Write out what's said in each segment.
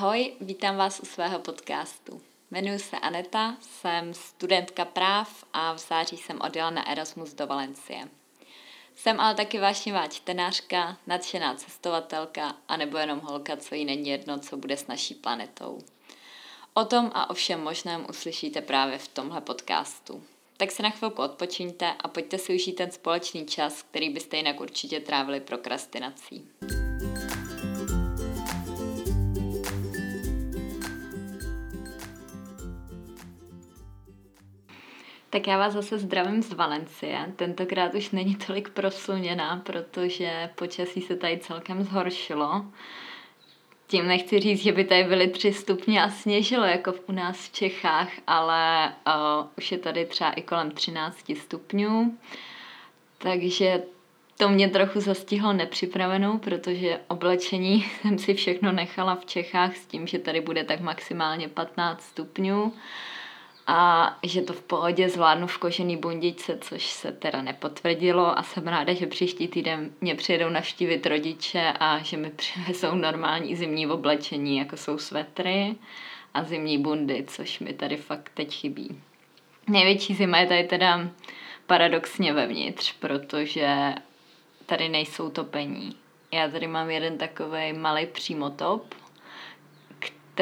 Ahoj, vítám vás u svého podcastu. Jmenuji se Aneta, jsem studentka práv a v září jsem odjela na Erasmus do Valencie. Jsem ale taky vášnivá čtenářka, nadšená cestovatelka a nebo jenom holka, co jí není jedno, co bude s naší planetou. O tom a o všem možném uslyšíte právě v tomhle podcastu. Tak si na chvilku odpočiňte a pojďte si užít ten společný čas, který byste jinak určitě trávili prokrastinací. Tak já vás zase zdravím z Valencie. Tentokrát už není tolik prosluněná, protože počasí se tady celkem zhoršilo. Tím nechci říct, že by tady byly tři stupně a sněžilo, jako u nás v Čechách, ale uh, už je tady třeba i kolem 13 stupňů. Takže to mě trochu zastihlo nepřipravenou, protože oblečení jsem si všechno nechala v Čechách s tím, že tady bude tak maximálně 15 stupňů a že to v pohodě zvládnu v kožený bundičce, což se teda nepotvrdilo a jsem ráda, že příští týden mě přijedou navštívit rodiče a že mi přivezou normální zimní oblečení, jako jsou svetry a zimní bundy, což mi tady fakt teď chybí. Největší zima je tady teda paradoxně vevnitř, protože tady nejsou topení. Já tady mám jeden takový malý přímotop,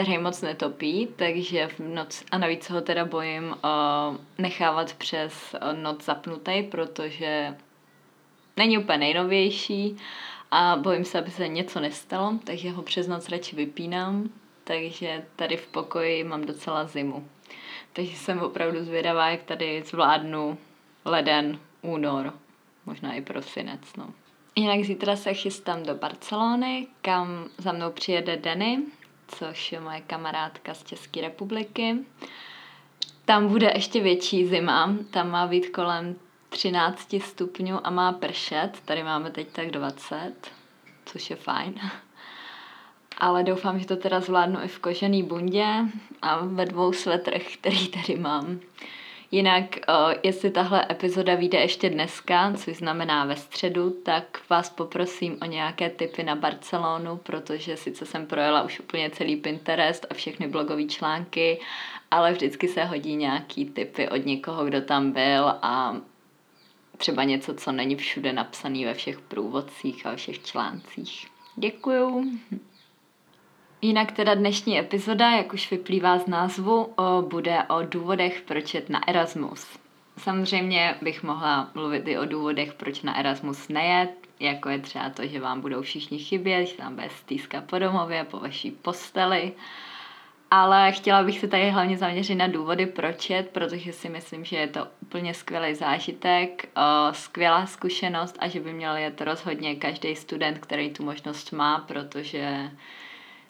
který moc netopí, takže v noc, a navíc ho teda bojím uh, nechávat přes noc zapnutý, protože není úplně nejnovější a bojím se, aby se něco nestalo, takže ho přes noc radši vypínám, takže tady v pokoji mám docela zimu. Takže jsem opravdu zvědavá, jak tady zvládnu leden, únor, možná i prosinec, no. Jinak zítra se chystám do Barcelony, kam za mnou přijede Denny, což je moje kamarádka z České republiky. Tam bude ještě větší zima, tam má být kolem 13 stupňů a má pršet, tady máme teď tak 20, což je fajn. Ale doufám, že to teda zvládnu i v kožený bundě a ve dvou svetrech, který tady mám. Jinak, jestli tahle epizoda vyjde ještě dneska, což znamená ve středu, tak vás poprosím o nějaké tipy na Barcelonu, protože sice jsem projela už úplně celý Pinterest a všechny blogové články, ale vždycky se hodí nějaký tipy od někoho, kdo tam byl a třeba něco, co není všude napsané ve všech průvodcích a ve všech článcích. Děkuju. Jinak teda dnešní epizoda, jak už vyplývá z názvu, bude o důvodech, proč jet na Erasmus. Samozřejmě bych mohla mluvit i o důvodech, proč na Erasmus nejet, jako je třeba to, že vám budou všichni chybět, že tam bude stýska po domově, po vaší posteli. Ale chtěla bych se tady hlavně zaměřit na důvody, proč jet, protože si myslím, že je to úplně skvělý zážitek, skvělá zkušenost a že by měl jet rozhodně každý student, který tu možnost má, protože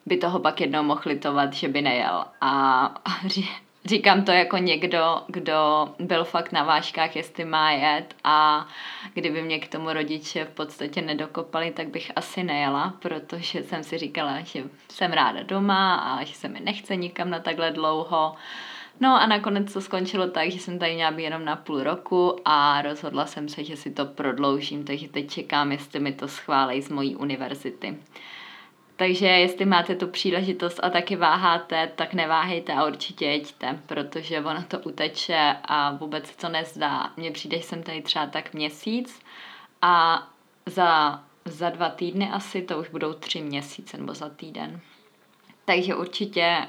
by toho pak jednou mohl litovat, že by nejel. A říkám to jako někdo, kdo byl fakt na váškách, jestli má jet a kdyby mě k tomu rodiče v podstatě nedokopali, tak bych asi nejela, protože jsem si říkala, že jsem ráda doma a že se mi nechce nikam na takhle dlouho. No a nakonec to skončilo tak, že jsem tady měla být jenom na půl roku a rozhodla jsem se, že si to prodloužím, takže teď čekám, jestli mi to schválí z mojí univerzity. Takže jestli máte tu příležitost a taky váháte, tak neváhejte a určitě jeďte, protože ono to uteče a vůbec to nezdá. Mně přijde, že jsem tady třeba tak měsíc a za, za dva týdny asi to už budou tři měsíce nebo za týden. Takže určitě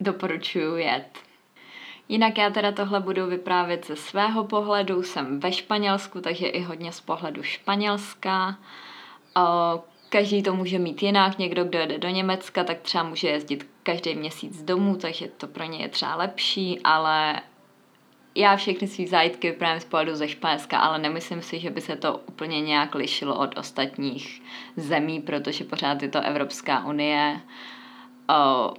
doporučuji jet. Jinak já teda tohle budu vyprávět ze svého pohledu. Jsem ve Španělsku, takže i hodně z pohledu Španělska každý to může mít jinak. Někdo, kdo jede do Německa, tak třeba může jezdit každý měsíc domů, takže to pro ně je třeba lepší, ale já všechny svý zájitky vyprávím z pohledu ze Španělska, ale nemyslím si, že by se to úplně nějak lišilo od ostatních zemí, protože pořád je to Evropská unie. O,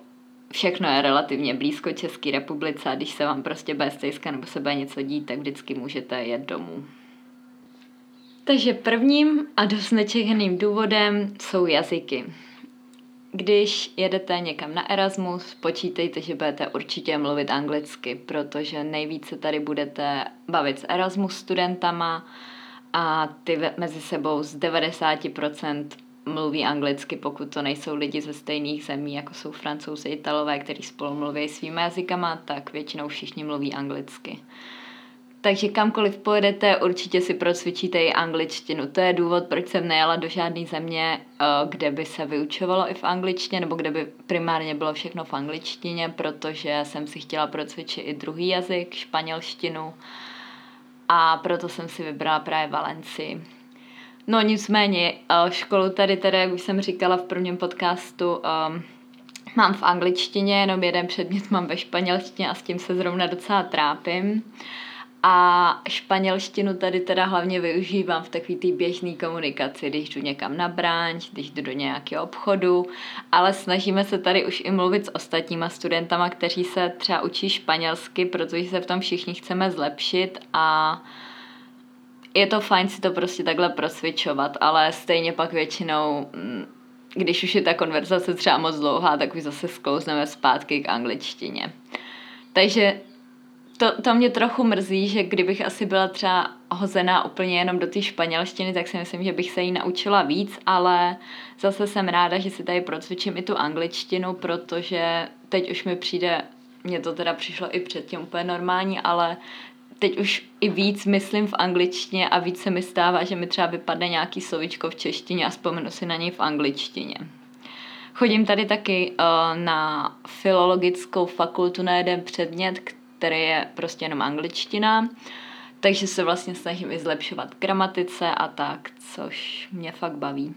všechno je relativně blízko České republice a když se vám prostě bez nebo se bude něco dít, tak vždycky můžete jet domů. Takže prvním a dost nečekaným důvodem jsou jazyky. Když jedete někam na Erasmus, počítejte, že budete určitě mluvit anglicky, protože nejvíce tady budete bavit s Erasmus studentama a ty mezi sebou z 90% mluví anglicky, pokud to nejsou lidi ze stejných zemí, jako jsou francouzi, italové, kteří spolu mluví svými jazykama, tak většinou všichni mluví anglicky. Takže kamkoliv pojedete, určitě si procvičíte i angličtinu. To je důvod, proč jsem nejela do žádné země, eh, kde by se vyučovalo i v angličtině, nebo kde by primárně bylo všechno v angličtině, protože jsem si chtěla procvičit i druhý jazyk, španělštinu. A proto jsem si vybrala právě Valencii. No nicméně, eh, školu tady teda, jak už jsem říkala v prvním podcastu, um, mám v angličtině, jenom jeden předmět mám ve španělštině a s tím se zrovna docela trápím. A španělštinu tady teda hlavně využívám v takové té běžné komunikaci, když jdu někam na branč, když jdu do nějakého obchodu, ale snažíme se tady už i mluvit s ostatníma studentama, kteří se třeba učí španělsky, protože se v tom všichni chceme zlepšit a je to fajn si to prostě takhle prosvičovat, ale stejně pak většinou, mm, když už je ta konverzace třeba moc dlouhá, tak už zase sklouzneme zpátky k angličtině. Takže to, to mě trochu mrzí, že kdybych asi byla třeba hozená úplně jenom do té španělštiny, tak si myslím, že bych se jí naučila víc, ale zase jsem ráda, že si tady procvičím i tu angličtinu, protože teď už mi přijde, mně to teda přišlo i předtím úplně normální, ale teď už i víc myslím v angličtině a víc se mi stává, že mi třeba vypadne nějaký slovíčko v češtině a vzpomenu si na něj v angličtině. Chodím tady taky uh, na filologickou fakultu na jeden předmět, který je prostě jenom angličtina, takže se vlastně snažím i zlepšovat gramatice a tak, což mě fakt baví.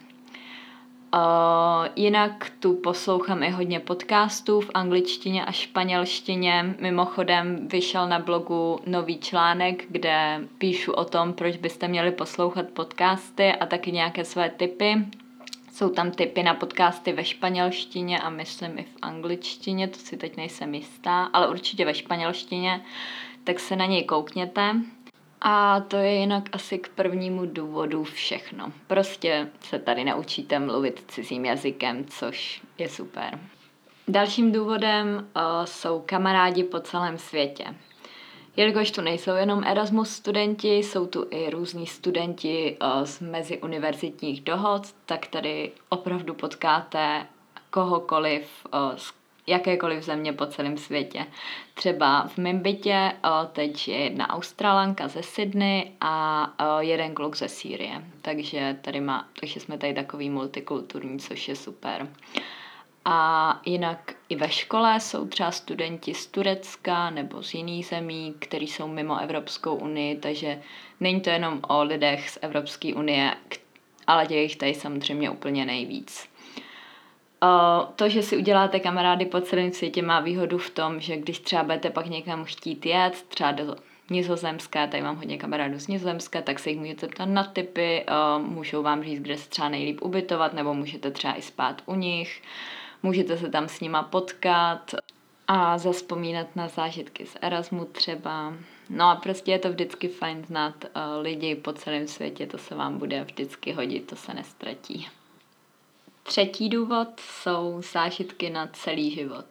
Uh, jinak tu poslouchám i hodně podcastů v angličtině a španělštině. Mimochodem vyšel na blogu nový článek, kde píšu o tom, proč byste měli poslouchat podcasty a taky nějaké své tipy. Jsou tam tipy na podcasty ve španělštině a myslím i v angličtině, to si teď nejsem jistá, ale určitě ve španělštině, tak se na něj koukněte. A to je jinak asi k prvnímu důvodu všechno. Prostě se tady naučíte mluvit cizím jazykem, což je super. Dalším důvodem uh, jsou kamarádi po celém světě. Jelikož tu nejsou jenom Erasmus studenti, jsou tu i různí studenti uh, z meziuniverzitních dohod, tak tady opravdu potkáte kohokoliv uh, z jakékoliv země po celém světě. Třeba v mém bytě teď je jedna Australanka ze Sydney a jeden kluk ze Sýrie. Takže tady má, takže jsme tady takový multikulturní, což je super. A jinak i ve škole jsou třeba studenti z Turecka nebo z jiných zemí, kteří jsou mimo Evropskou unii, takže není to jenom o lidech z Evropské unie, ale těch tady samozřejmě úplně nejvíc. To, že si uděláte kamarády po celém světě, má výhodu v tom, že když třeba budete pak někam chtít jet, třeba do Nizozemska, tady mám hodně kamarádů z Nizozemska, tak se jich můžete ptat na typy, můžou vám říct, kde se třeba nejlíp ubytovat, nebo můžete třeba i spát u nich, můžete se tam s nima potkat a zaspomínat na zážitky z Erasmu třeba. No a prostě je to vždycky fajn znát lidi po celém světě, to se vám bude vždycky hodit, to se nestratí. Třetí důvod jsou zážitky na celý život.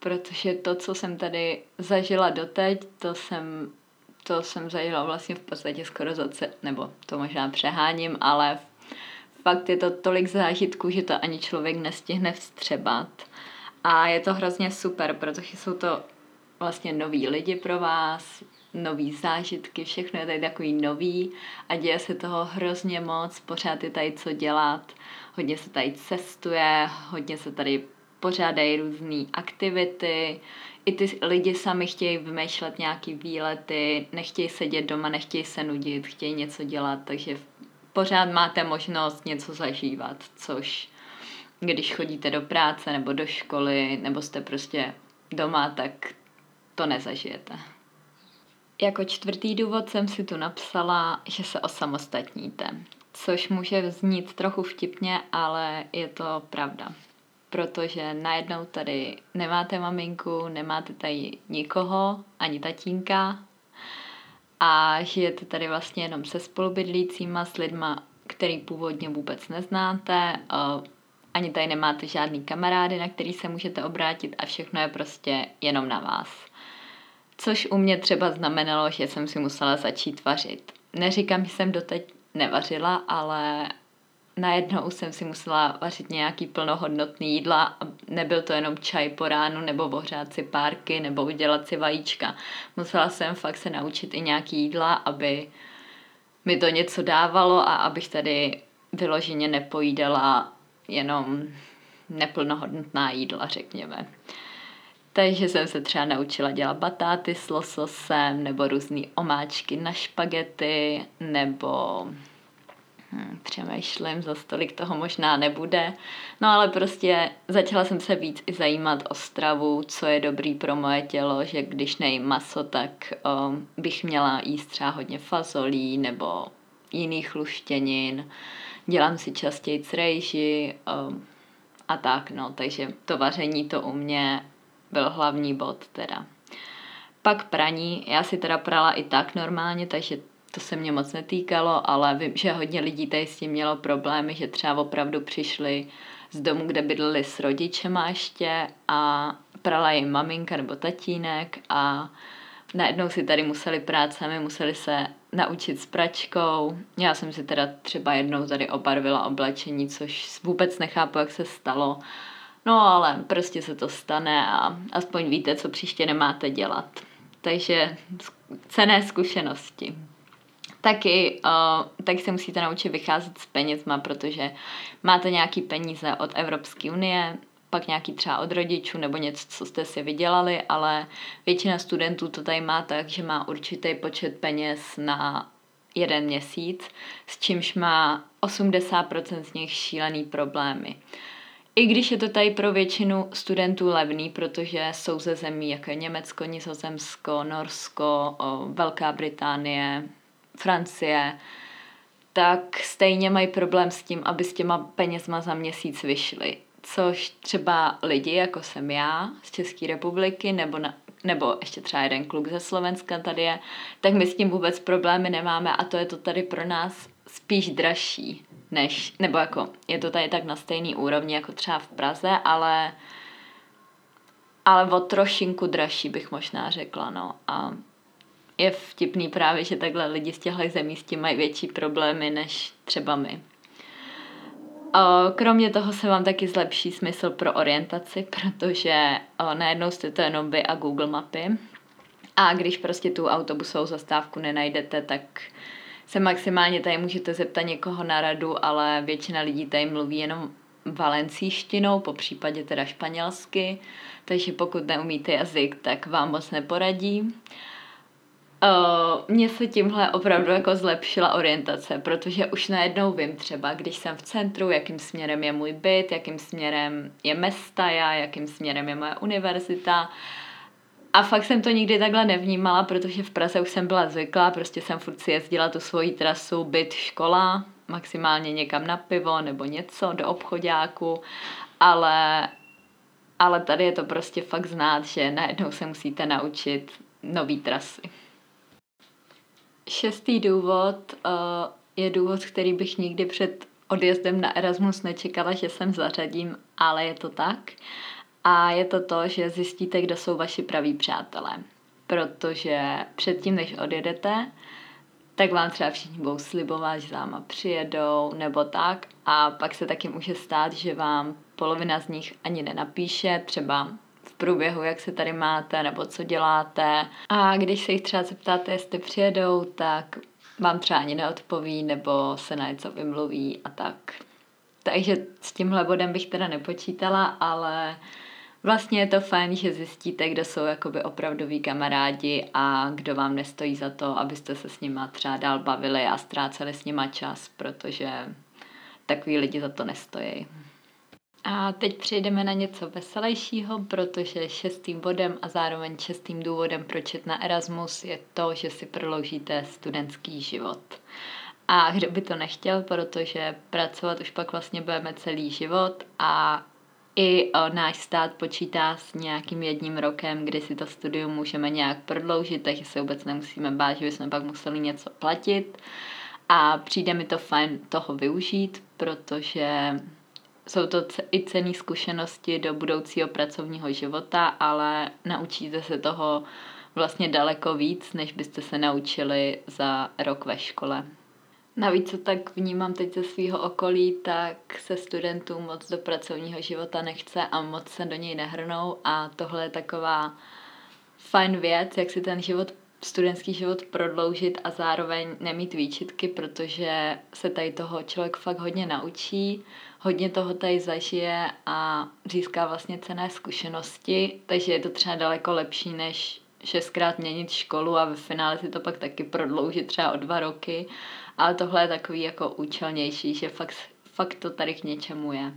Protože to, co jsem tady zažila doteď, to jsem, to jsem zažila vlastně v podstatě skoro za ce, nebo to možná přeháním, ale fakt je to tolik zážitků, že to ani člověk nestihne vstřebat. A je to hrozně super, protože jsou to vlastně noví lidi pro vás, nový zážitky, všechno je tady takový nový a děje se toho hrozně moc, pořád je tady co dělat, hodně se tady cestuje, hodně se tady pořádají různé aktivity, i ty lidi sami chtějí vymýšlet nějaký výlety, nechtějí sedět doma, nechtějí se nudit, chtějí něco dělat, takže pořád máte možnost něco zažívat, což když chodíte do práce nebo do školy, nebo jste prostě doma, tak to nezažijete. Jako čtvrtý důvod jsem si tu napsala, že se osamostatníte, což může znít trochu vtipně, ale je to pravda. Protože najednou tady nemáte maminku, nemáte tady nikoho, ani tatínka a žijete tady vlastně jenom se spolubydlícíma, s lidma, který původně vůbec neznáte, ani tady nemáte žádný kamarády, na který se můžete obrátit a všechno je prostě jenom na vás. Což u mě třeba znamenalo, že jsem si musela začít vařit. Neříkám, že jsem doteď nevařila, ale najednou jsem si musela vařit nějaký plnohodnotný jídla a nebyl to jenom čaj po ránu nebo ohřát si párky nebo udělat si vajíčka. Musela jsem fakt se naučit i nějaký jídla, aby mi to něco dávalo a abych tady vyloženě nepojídala jenom neplnohodnotná jídla, řekněme. Takže jsem se třeba naučila dělat batáty s lososem, nebo různé omáčky na špagety, nebo hm, přemýšlím, za stolik toho možná nebude. No ale prostě začala jsem se víc i zajímat o stravu, co je dobrý pro moje tělo, že když nejím maso, tak o, bych měla jíst třeba hodně fazolí nebo jiných luštěnin. Dělám si častěji rejži o, a tak, no, takže to vaření to u mě byl hlavní bod teda. Pak praní, já si teda prala i tak normálně, takže to se mě moc netýkalo, ale vím, že hodně lidí tady s tím mělo problémy, že třeba opravdu přišli z domu, kde bydleli s rodičema ještě a prala jim maminka nebo tatínek a najednou si tady museli prát sami, museli se naučit s pračkou. Já jsem si teda třeba jednou tady obarvila oblečení, což vůbec nechápu, jak se stalo. No ale prostě se to stane a aspoň víte, co příště nemáte dělat. Takže cené zkušenosti. Taky, uh, tak se musíte naučit vycházet s penězma, protože máte nějaký peníze od Evropské unie, pak nějaký třeba od rodičů nebo něco, co jste si vydělali, ale většina studentů to tady má tak, že má určitý počet peněz na jeden měsíc, s čímž má 80% z nich šílený problémy. I když je to tady pro většinu studentů levný, protože jsou ze zemí jako je Německo, Nizozemsko, Norsko, Velká Británie, Francie, tak stejně mají problém s tím, aby s těma penězma za měsíc vyšli. Což třeba lidi, jako jsem já z České republiky, nebo, na, nebo ještě třeba jeden kluk ze Slovenska tady je, tak my s tím vůbec problémy nemáme a to je to tady pro nás spíš dražší než, nebo jako je to tady tak na stejný úrovni jako třeba v Praze, ale ale o trošinku dražší bych možná řekla, no. A je vtipný právě, že takhle lidi z těchto zemí s tím mají větší problémy než třeba my. Kromě toho se vám taky zlepší smysl pro orientaci, protože najednou jste to jenom vy a Google mapy. A když prostě tu autobusovou zastávku nenajdete, tak se maximálně tady můžete zeptat někoho na radu, ale většina lidí tady mluví jenom valencíštinou, po případě teda španělsky, takže pokud neumíte jazyk, tak vám moc neporadí. Mně se tímhle opravdu jako zlepšila orientace, protože už najednou vím třeba, když jsem v centru, jakým směrem je můj byt, jakým směrem je já, jakým směrem je moje univerzita a fakt jsem to nikdy takhle nevnímala, protože v Praze už jsem byla zvyklá, prostě jsem furt si jezdila tu svoji trasu, byt, škola, maximálně někam na pivo nebo něco do obchodáku, ale, ale tady je to prostě fakt znát, že najednou se musíte naučit nový trasy. Šestý důvod uh, je důvod, který bych nikdy před odjezdem na Erasmus nečekala, že sem zařadím, ale je to tak. A je to to, že zjistíte, kdo jsou vaši praví přátelé. Protože předtím, než odjedete, tak vám třeba všichni budou slibovat, že za váma přijedou nebo tak. A pak se taky může stát, že vám polovina z nich ani nenapíše, třeba průběhu, jak se tady máte nebo co děláte. A když se jich třeba zeptáte, jestli přijedou, tak vám třeba ani neodpoví nebo se na něco vymluví a tak. Takže s tímhle bodem bych teda nepočítala, ale Vlastně je to fajn, že zjistíte, kdo jsou jakoby opravdoví kamarádi a kdo vám nestojí za to, abyste se s nima třeba dál bavili a ztráceli s nima čas, protože takový lidi za to nestojí. A teď přejdeme na něco veselějšího, protože šestým bodem a zároveň šestým důvodem, proč jet na Erasmus, je to, že si prodloužíte studentský život. A kdo by to nechtěl, protože pracovat už pak vlastně budeme celý život a i o, náš stát počítá s nějakým jedním rokem, kdy si to studium můžeme nějak prodloužit, takže se vůbec nemusíme bát, že bychom pak museli něco platit. A přijde mi to fajn toho využít, protože jsou to i cené zkušenosti do budoucího pracovního života, ale naučíte se toho vlastně daleko víc, než byste se naučili za rok ve škole. Navíc, co tak vnímám teď ze svého okolí, tak se studentům moc do pracovního života nechce a moc se do něj nehrnou a tohle je taková fajn věc, jak si ten život studentský život prodloužit a zároveň nemít výčitky, protože se tady toho člověk fakt hodně naučí, hodně toho tady zažije a získá vlastně cené zkušenosti, takže je to třeba daleko lepší, než šestkrát měnit školu a ve finále si to pak taky prodloužit třeba o dva roky, ale tohle je takový jako účelnější, že fakt, fakt to tady k něčemu je.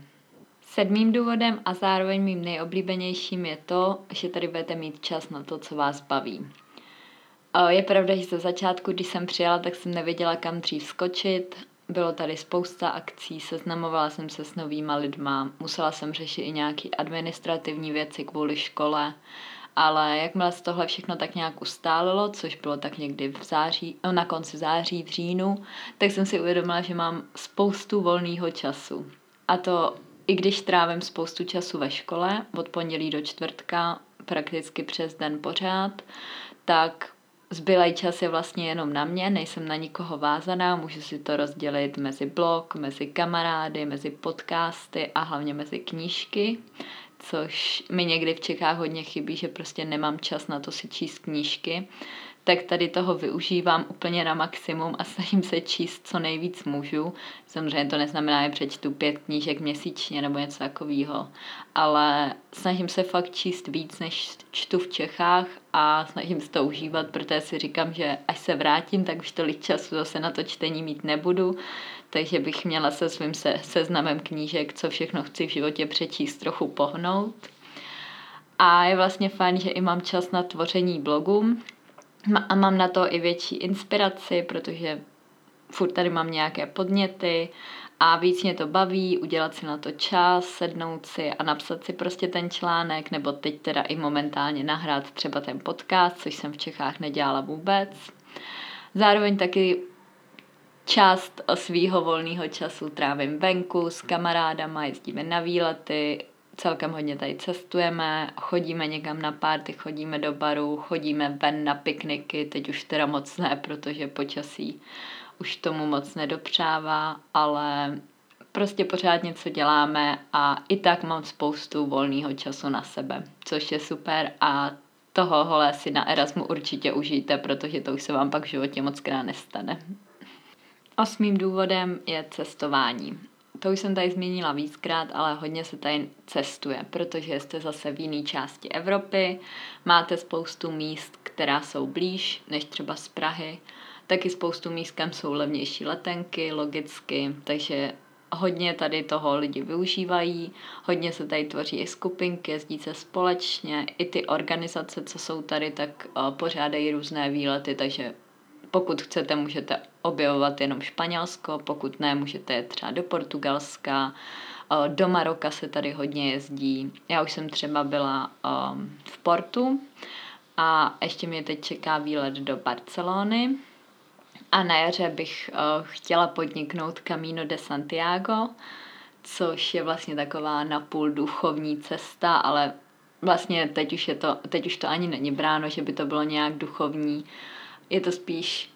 Sedmým důvodem a zároveň mým nejoblíbenějším je to, že tady budete mít čas na to, co vás baví. Je pravda, že ze začátku, když jsem přijela, tak jsem nevěděla, kam dřív skočit. Bylo tady spousta akcí, seznamovala jsem se s novýma lidma, musela jsem řešit i nějaké administrativní věci kvůli škole, ale jakmile se tohle všechno tak nějak ustálilo, což bylo tak někdy v září, no, na konci září, v říjnu, tak jsem si uvědomila, že mám spoustu volného času. A to i když trávím spoustu času ve škole, od pondělí do čtvrtka, prakticky přes den pořád, tak Zbylej čas je vlastně jenom na mě, nejsem na nikoho vázaná, můžu si to rozdělit mezi blog, mezi kamarády, mezi podcasty a hlavně mezi knížky, což mi někdy v Čechách hodně chybí, že prostě nemám čas na to si číst knížky tak tady toho využívám úplně na maximum a snažím se číst co nejvíc můžu. Samozřejmě to neznamená, že přečtu pět knížek měsíčně nebo něco takového, ale snažím se fakt číst víc, než čtu v Čechách a snažím se to užívat, protože si říkám, že až se vrátím, tak už tolik času zase na to čtení mít nebudu, takže bych měla se svým se, seznamem knížek, co všechno chci v životě přečíst, trochu pohnout. A je vlastně fajn, že i mám čas na tvoření blogu, a mám na to i větší inspiraci, protože furt tady mám nějaké podněty a víc mě to baví, udělat si na to čas, sednout si a napsat si prostě ten článek, nebo teď teda i momentálně nahrát třeba ten podcast, což jsem v Čechách nedělala vůbec. Zároveň taky část svýho volného času trávím venku s kamarádama, jezdíme na výlety, celkem hodně tady cestujeme, chodíme někam na párty, chodíme do baru, chodíme ven na pikniky, teď už teda moc ne, protože počasí už tomu moc nedopřává, ale prostě pořád něco děláme a i tak mám spoustu volného času na sebe, což je super a toho hole si na Erasmu určitě užijte, protože to už se vám pak v životě moc krát nestane. Osmým důvodem je cestování to už jsem tady zmínila víckrát, ale hodně se tady cestuje, protože jste zase v jiné části Evropy, máte spoustu míst, která jsou blíž než třeba z Prahy, taky spoustu míst, kam jsou levnější letenky, logicky, takže hodně tady toho lidi využívají, hodně se tady tvoří i skupinky, jezdí se společně, i ty organizace, co jsou tady, tak uh, pořádají různé výlety, takže pokud chcete, můžete objevovat jenom Španělsko, pokud ne, můžete jet třeba do Portugalska, do Maroka se tady hodně jezdí. Já už jsem třeba byla um, v Portu a ještě mě teď čeká výlet do Barcelony. A na jaře bych uh, chtěla podniknout Camino de Santiago, což je vlastně taková napůl duchovní cesta, ale vlastně teď už, je to, teď už to ani není bráno, že by to bylo nějak duchovní. Je to spíš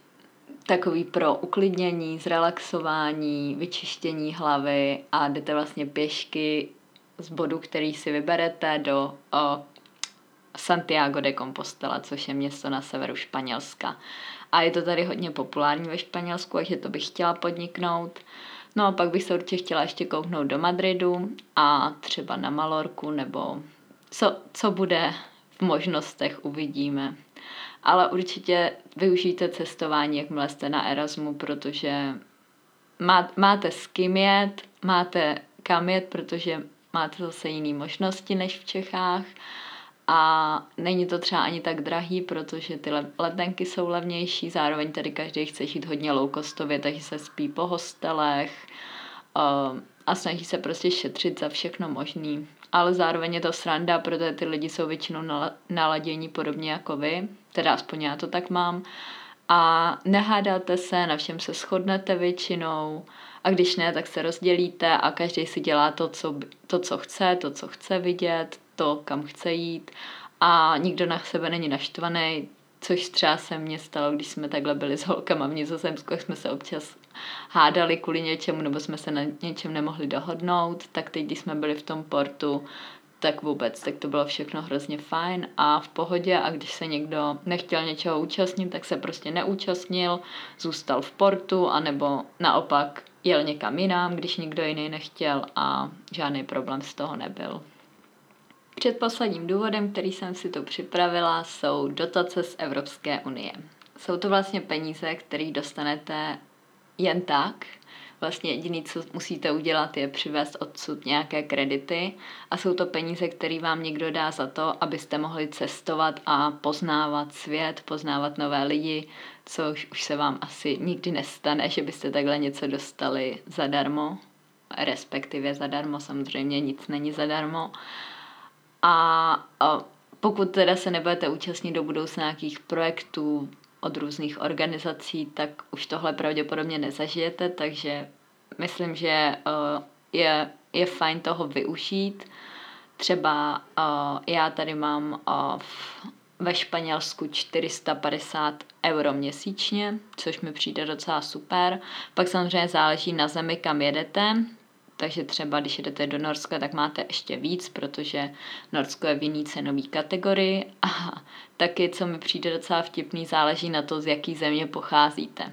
takový pro uklidnění, zrelaxování, vyčištění hlavy a jdete vlastně pěšky z bodu, který si vyberete do o, Santiago de Compostela, což je město na severu Španělska. A je to tady hodně populární ve Španělsku, takže to bych chtěla podniknout. No a pak bych se určitě chtěla ještě kouknout do Madridu a třeba na Malorku, nebo co, co bude v možnostech, uvidíme ale určitě využijte cestování, jakmile jste na Erasmu, protože má, máte s kým jet, máte kam jet, protože máte zase jiné možnosti než v Čechách a není to třeba ani tak drahý, protože ty letenky jsou levnější, zároveň tady každý chce žít hodně low costově, takže se spí po hostelech um, a snaží se prostě šetřit za všechno možný. Ale zároveň je to sranda, protože ty lidi jsou většinou naladění podobně jako vy, teda aspoň já to tak mám. A nehádáte se, na všem se shodnete většinou a když ne, tak se rozdělíte a každý si dělá to, co, to, co chce, to, co chce vidět, to, kam chce jít a nikdo na sebe není naštvaný, což třeba se mně stalo, když jsme takhle byli s holkama v Nizozemsku, jsme se občas hádali kvůli něčemu, nebo jsme se na něčem nemohli dohodnout, tak teď, když jsme byli v tom portu, tak vůbec, tak to bylo všechno hrozně fajn a v pohodě a když se někdo nechtěl něčeho účastnit, tak se prostě neúčastnil, zůstal v portu anebo naopak jel někam jinam, když nikdo jiný nechtěl a žádný problém z toho nebyl. Předposledním důvodem, který jsem si tu připravila, jsou dotace z Evropské unie. Jsou to vlastně peníze, které dostanete jen tak. Vlastně jediné, co musíte udělat, je přivést odsud nějaké kredity a jsou to peníze, které vám někdo dá za to, abyste mohli cestovat a poznávat svět, poznávat nové lidi, což už se vám asi nikdy nestane, že byste takhle něco dostali zadarmo, respektive zadarmo, samozřejmě nic není zadarmo. A, a pokud teda se nebudete účastnit do budoucna nějakých projektů od různých organizací, tak už tohle pravděpodobně nezažijete, takže myslím, že uh, je, je fajn toho využít. Třeba uh, já tady mám uh, v, ve Španělsku 450 euro měsíčně, což mi přijde docela super. Pak samozřejmě záleží na zemi, kam jedete. Takže třeba, když jdete do Norska, tak máte ještě víc, protože Norsko je v jiný cenový kategorii a taky, co mi přijde docela vtipný, záleží na to, z jaký země pocházíte.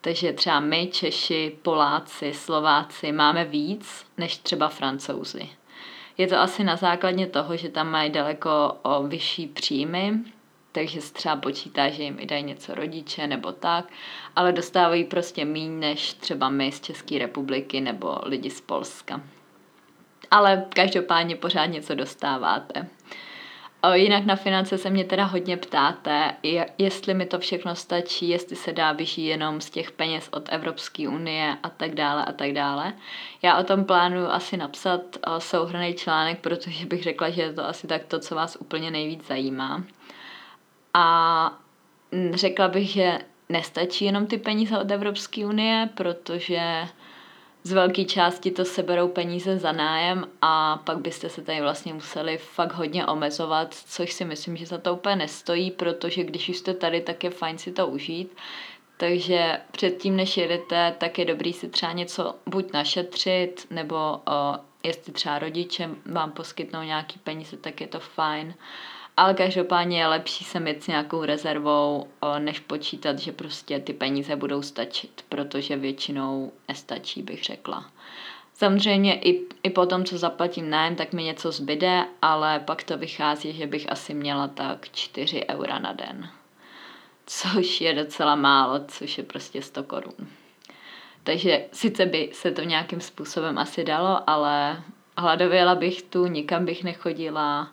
Takže třeba my, Češi, Poláci, Slováci máme víc než třeba Francouzi. Je to asi na základě toho, že tam mají daleko o vyšší příjmy, takže se třeba počítá, že jim i dají něco rodiče nebo tak, ale dostávají prostě míň než třeba my z České republiky nebo lidi z Polska. Ale každopádně pořád něco dostáváte. Jinak na finance se mě teda hodně ptáte, jestli mi to všechno stačí, jestli se dá vyžít jenom z těch peněz od Evropské unie a tak dále a tak dále. Já o tom plánuju asi napsat souhrný článek, protože bych řekla, že je to asi tak to, co vás úplně nejvíc zajímá. A řekla bych, že nestačí jenom ty peníze od Evropské unie, protože z velké části to seberou peníze za nájem a pak byste se tady vlastně museli fakt hodně omezovat, což si myslím, že za to úplně nestojí, protože když už jste tady, tak je fajn si to užít. Takže předtím, než jedete, tak je dobrý si třeba něco buď našetřit, nebo o, jestli třeba rodiče vám poskytnou nějaký peníze, tak je to fajn. Ale každopádně je lepší se mít s nějakou rezervou, než počítat, že prostě ty peníze budou stačit, protože většinou nestačí, bych řekla. Samozřejmě i, i po tom, co zaplatím nájem, tak mi něco zbyde, ale pak to vychází, že bych asi měla tak 4 eura na den. Což je docela málo, což je prostě 100 korun. Takže sice by se to nějakým způsobem asi dalo, ale hladověla bych tu, nikam bych nechodila,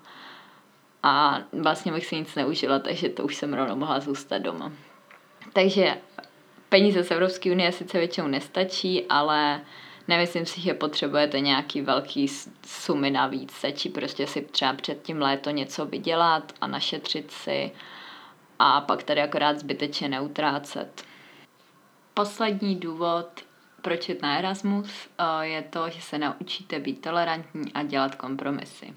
a vlastně bych si nic neužila, takže to už jsem rovnou mohla zůstat doma. Takže peníze z Evropské unie sice většinou nestačí, ale nemyslím si, že potřebujete nějaký velký sumy navíc. Stačí prostě si třeba před tím léto něco vydělat a našetřit si a pak tady akorát zbytečně neutrácet. Poslední důvod, proč jít na Erasmus, eh, je to, že se naučíte být tolerantní a dělat kompromisy.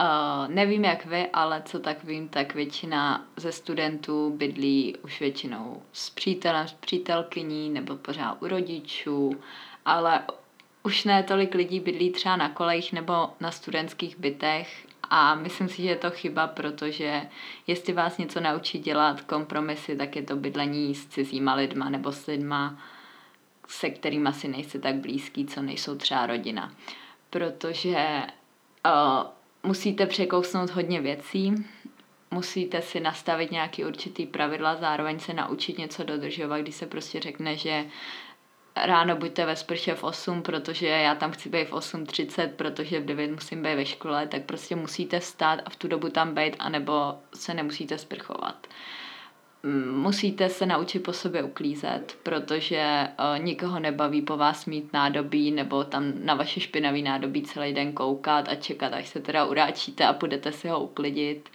Uh, nevím jak vy, ale co tak vím, tak většina ze studentů bydlí už většinou s přítelem, s přítelkyní nebo pořád u rodičů, ale už ne tolik lidí bydlí třeba na kolejích nebo na studentských bytech a myslím si, že je to chyba, protože jestli vás něco naučí dělat kompromisy, tak je to bydlení s cizíma lidma nebo s lidma, se kterými asi nejste tak blízký, co nejsou třeba rodina. Protože uh, musíte překousnout hodně věcí, musíte si nastavit nějaký určitý pravidla, zároveň se naučit něco dodržovat, když se prostě řekne, že ráno buďte ve sprše v 8, protože já tam chci být v 8.30, protože v 9 musím být ve škole, tak prostě musíte vstát a v tu dobu tam být, anebo se nemusíte sprchovat. Mm, musíte se naučit po sobě uklízet, protože uh, nikoho nebaví po vás mít nádobí nebo tam na vaše špinavý nádobí celý den koukat a čekat, až se teda uráčíte a budete si ho uklidit.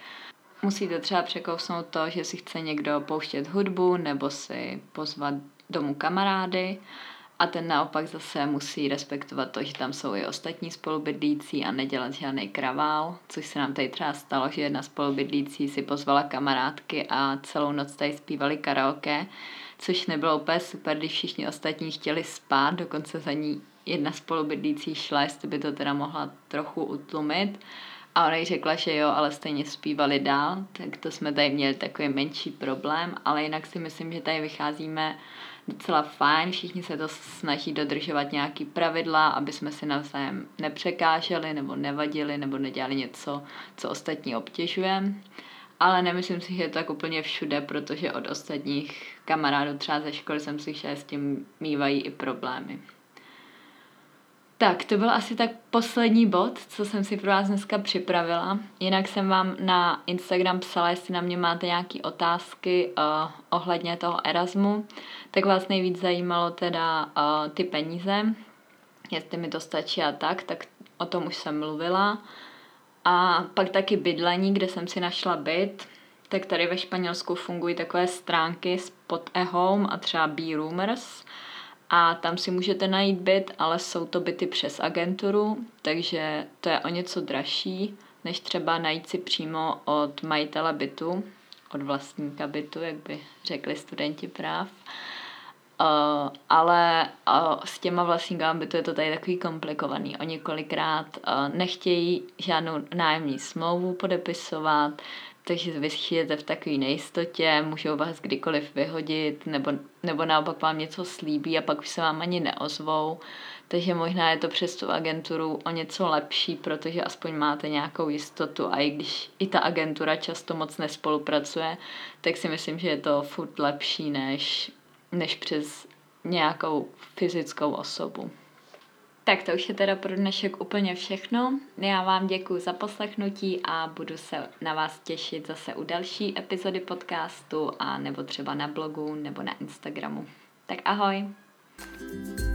Musíte třeba překousnout to, že si chce někdo pouštět hudbu nebo si pozvat domů kamarády a ten naopak zase musí respektovat to, že tam jsou i ostatní spolubydlící a nedělat žádný kravál, což se nám tady třeba stalo, že jedna spolubydlící si pozvala kamarádky a celou noc tady zpívali karaoke, což nebylo úplně super, když všichni ostatní chtěli spát, dokonce za ní jedna spolubydlící šla, jestli by to teda mohla trochu utlumit. A ona jí řekla, že jo, ale stejně zpívali dál, tak to jsme tady měli takový menší problém, ale jinak si myslím, že tady vycházíme docela fajn, všichni se to snaží dodržovat nějaký pravidla, aby jsme si navzájem nepřekáželi nebo nevadili nebo nedělali něco, co ostatní obtěžuje. Ale nemyslím si, že je to tak úplně všude, protože od ostatních kamarádů třeba ze školy jsem slyšela, s tím mývají i problémy. Tak, to byl asi tak poslední bod, co jsem si pro vás dneska připravila. Jinak jsem vám na Instagram psala, jestli na mě máte nějaké otázky uh, ohledně toho Erasmu, tak vás nejvíc zajímalo teda uh, ty peníze, jestli mi to stačí a tak, tak o tom už jsem mluvila. A pak taky bydlení, kde jsem si našla byt, tak tady ve Španělsku fungují takové stránky Spot a Home a třeba B-Roomers, a tam si můžete najít byt, ale jsou to byty přes agenturu, takže to je o něco dražší, než třeba najít si přímo od majitele bytu, od vlastníka bytu, jak by řekli studenti práv. Uh, ale uh, s těma vlastníkama bytu je to tady takový komplikovaný. Oni kolikrát uh, nechtějí žádnou nájemní smlouvu podepisovat, takže vy žijete v takové nejistotě, můžou vás kdykoliv vyhodit, nebo, nebo naopak vám něco slíbí a pak už se vám ani neozvou. Takže možná je to přes tu agenturu o něco lepší, protože aspoň máte nějakou jistotu a i když i ta agentura často moc nespolupracuje, tak si myslím, že je to furt lepší než, než přes nějakou fyzickou osobu. Tak to už je teda pro dnešek úplně všechno. Já vám děkuji za poslechnutí a budu se na vás těšit zase u další epizody podcastu a nebo třeba na blogu nebo na Instagramu. Tak ahoj! thank you